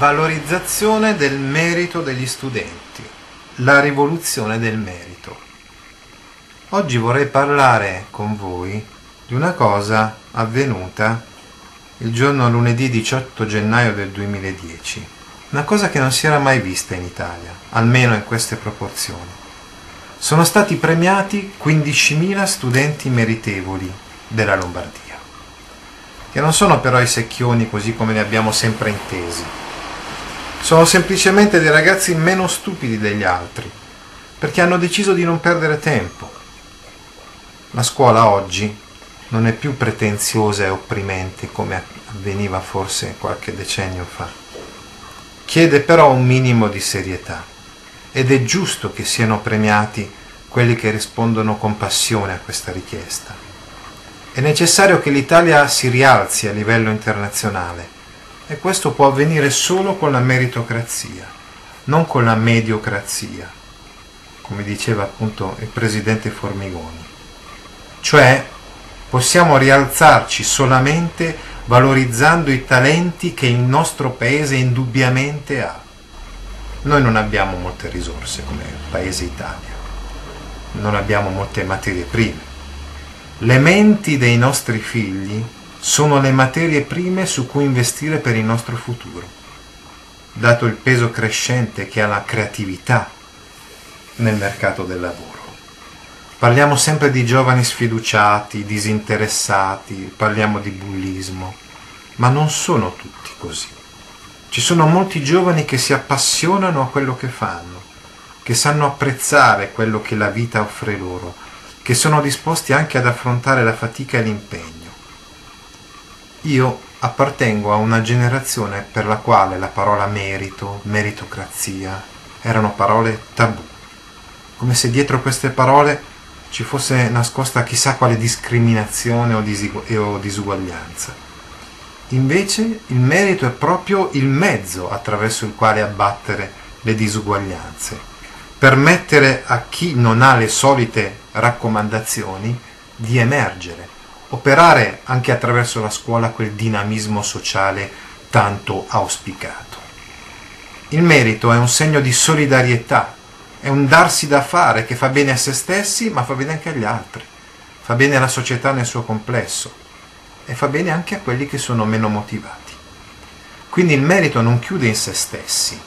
Valorizzazione del merito degli studenti, la rivoluzione del merito. Oggi vorrei parlare con voi di una cosa avvenuta il giorno lunedì 18 gennaio del 2010, una cosa che non si era mai vista in Italia, almeno in queste proporzioni. Sono stati premiati 15.000 studenti meritevoli della Lombardia, che non sono però i secchioni così come li abbiamo sempre intesi sono semplicemente dei ragazzi meno stupidi degli altri, perché hanno deciso di non perdere tempo. La scuola oggi non è più pretenziosa e opprimente come avveniva forse qualche decennio fa. Chiede però un minimo di serietà ed è giusto che siano premiati quelli che rispondono con passione a questa richiesta. È necessario che l'Italia si rialzi a livello internazionale e questo può avvenire solo con la meritocrazia, non con la mediocrazia, come diceva appunto il presidente Formigoni. Cioè possiamo rialzarci solamente valorizzando i talenti che il nostro paese indubbiamente ha. Noi non abbiamo molte risorse come paese Italia, non abbiamo molte materie prime. Le menti dei nostri figli sono le materie prime su cui investire per il nostro futuro, dato il peso crescente che ha la creatività nel mercato del lavoro. Parliamo sempre di giovani sfiduciati, disinteressati, parliamo di bullismo, ma non sono tutti così. Ci sono molti giovani che si appassionano a quello che fanno, che sanno apprezzare quello che la vita offre loro, che sono disposti anche ad affrontare la fatica e l'impegno io appartengo a una generazione per la quale la parola merito, meritocrazia erano parole tabù, come se dietro queste parole ci fosse nascosta chissà quale discriminazione o, disuguaglianza. Invece il merito è proprio il mezzo attraverso il quale abbattere le disuguaglianze, permettere a chi non ha le solite raccomandazioni di emergere operare anche attraverso la scuola quel dinamismo sociale tanto auspicato. Il merito è un segno di solidarietà, è un darsi da fare che fa bene a se stessi ma fa bene anche agli altri, fa bene alla società nel suo complesso e fa bene anche a quelli che sono meno motivati. Quindi il merito non chiude in se stessi,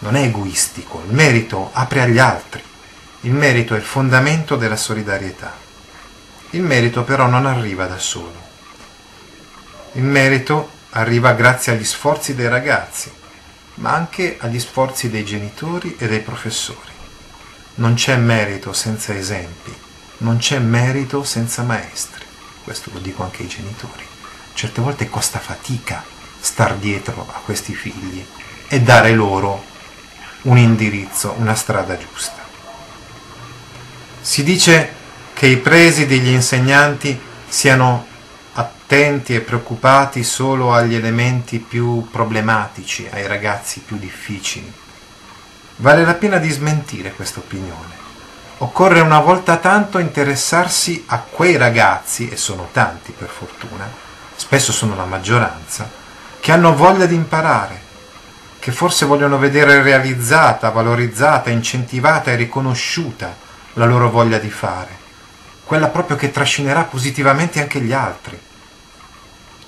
non è egoistico, il merito apre agli altri, il merito è il fondamento della solidarietà. Il merito però non arriva da solo. Il merito arriva grazie agli sforzi dei ragazzi, ma anche agli sforzi dei genitori e dei professori. Non c'è merito senza esempi, non c'è merito senza maestri. Questo lo dico anche ai genitori. Certe volte costa fatica star dietro a questi figli e dare loro un indirizzo, una strada giusta. Si dice che i presi degli insegnanti siano attenti e preoccupati solo agli elementi più problematici, ai ragazzi più difficili. Vale la pena di smentire questa opinione. Occorre una volta tanto interessarsi a quei ragazzi, e sono tanti per fortuna, spesso sono la maggioranza, che hanno voglia di imparare, che forse vogliono vedere realizzata, valorizzata, incentivata e riconosciuta la loro voglia di fare, quella proprio che trascinerà positivamente anche gli altri.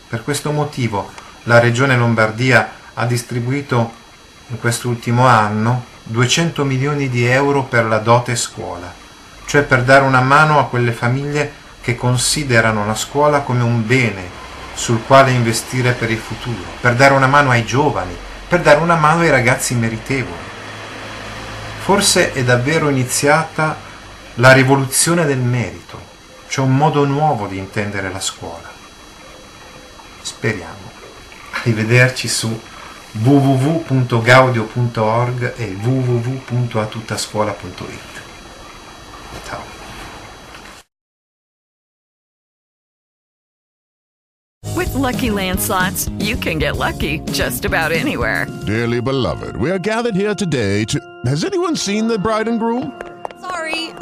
Per questo motivo la Regione Lombardia ha distribuito in quest'ultimo anno 200 milioni di euro per la dote scuola, cioè per dare una mano a quelle famiglie che considerano la scuola come un bene sul quale investire per il futuro, per dare una mano ai giovani, per dare una mano ai ragazzi meritevoli. Forse è davvero iniziata la rivoluzione del merito, cioè un modo nuovo di intendere la scuola. Speriamo. Arrivederci su www.gaudio.org e www.atuttascuola.it. Ciao. With lucky landslots, you can get lucky just about anywhere. Dearly beloved, we are gathered here today to. Has anyone seen the bride and groom? Sorry,